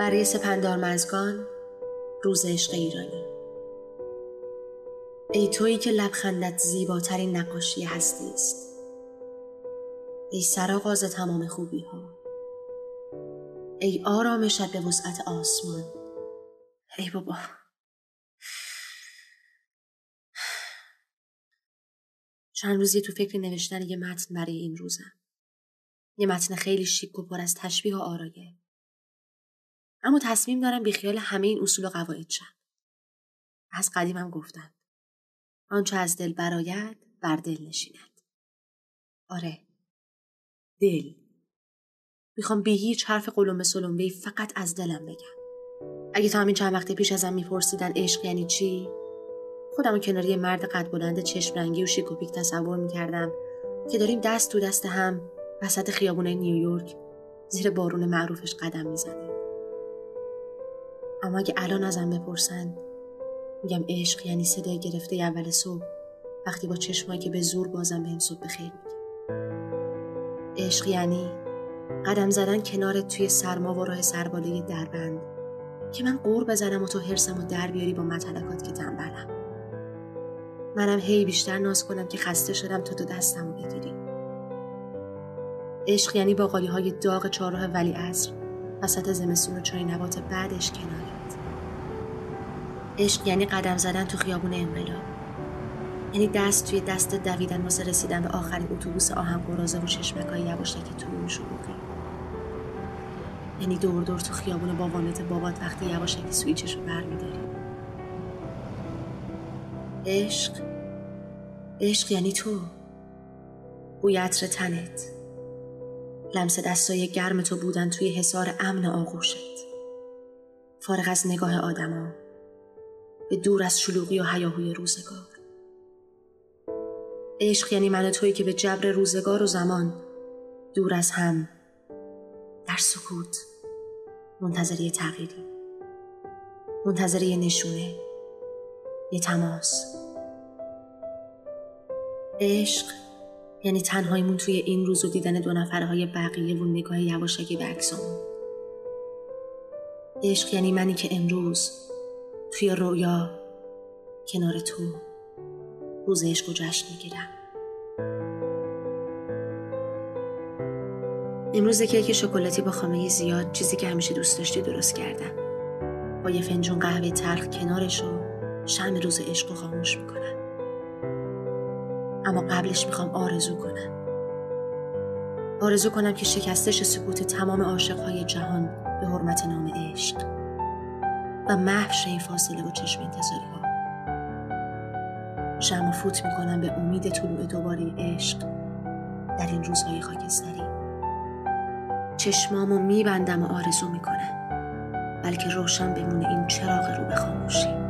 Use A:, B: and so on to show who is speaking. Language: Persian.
A: برای سپندار مزگان روز عشق ایرانی. ای تویی که لبخندت زیباترین نقاشی هستی است. ای سرآغاز تمام خوبی ها ای آرامشت به وسعت آسمان. ای بابا. چند روزی تو فکر نوشتن یه متن برای این روزم. یه متن خیلی شیک و پر از تشبیه و آرایه اما تصمیم دارم بیخیال همه این اصول و قواعد شم. از قدیمم گفتن آنچه از دل براید بر دل نشیند. آره. دل. می‌خوام به هیچ حرف قلمبه سلمبه فقط از دلم بگم. اگه تا همین چند وقت پیش ازم میپرسیدن عشق یعنی چی؟ خودم کنار یه مرد قد بلند چشم رنگی و شیک و پیک تصور می‌کردم که داریم دست تو دست هم وسط خیابونه نیویورک زیر بارون معروفش قدم می‌زنیم. اما اگه الان ازم بپرسن میگم عشق یعنی صدای گرفته اول صبح. وقتی با چشمایی که به زور بازم بهم صبح بخیر میگه عشق یعنی قدم زدن کنارت توی سرما و راه سرباله دربند. که من قور بزنم و تو حرسم و در بیاری با متلکات که تنبلم منم هی بیشتر ناز کنم که خسته شدم تا تو دستم رو بگیری. عشق یعنی با های داغ چهارراه ولی عصر. وسط زمستون و چای نبات بعدش کنارت عشق یعنی قدم زدن تو خیابون انقلاب. یعنی دست توی دست دویدن واسه رسیدن به آخرین اتوبوس آهن قرازه و چشمکای یواشکی تو اون شلوغی یعنی دور دور تو خیابون باوانت بابات وقتی یواشکی سویچش رو برمیداری. عشق عشق یعنی تو. بوی عطر تنت. لمس دستای گرم تو بودن توی حصار امن آغوشت. فارغ از نگاه آدما به دور از شلوغی و حیاهوی روزگار. عشق یعنی من تویی که به جبر روزگار و زمان دور از هم در سکوت منتظر یه تغییری منتظر یه نشونه یه تماس. عشق یعنی تنهاییمون توی این روز و دیدن دو نفره های بقیه و نگاه یواشکی به عکسمون عشق یعنی منی که امروز توی رویا کنار تو روز عشق و جشن می‌گیرم. امروز کیک شکلاتی با خامه زیاد چیزی که همیشه دوست داشتی درست کردم. با یه فنجون قهوه تلخ کنارش و شم روز عشق و خاموش می‌کنم. اما قبلش می‌خوام آرزو کنم. آرزو کنم که شکستش سکوت تمام عاشقهای جهان به حرمت نام عشق و محو این فاصله و چشم انتظاری ها شم و فوت می‌کنم به امید طلوع دوباره عشق در این روزهای خاکستری. چشمامو میبندم و آرزو می‌کنم بلکه روشن بمونه این چراغ رو به خاموشی.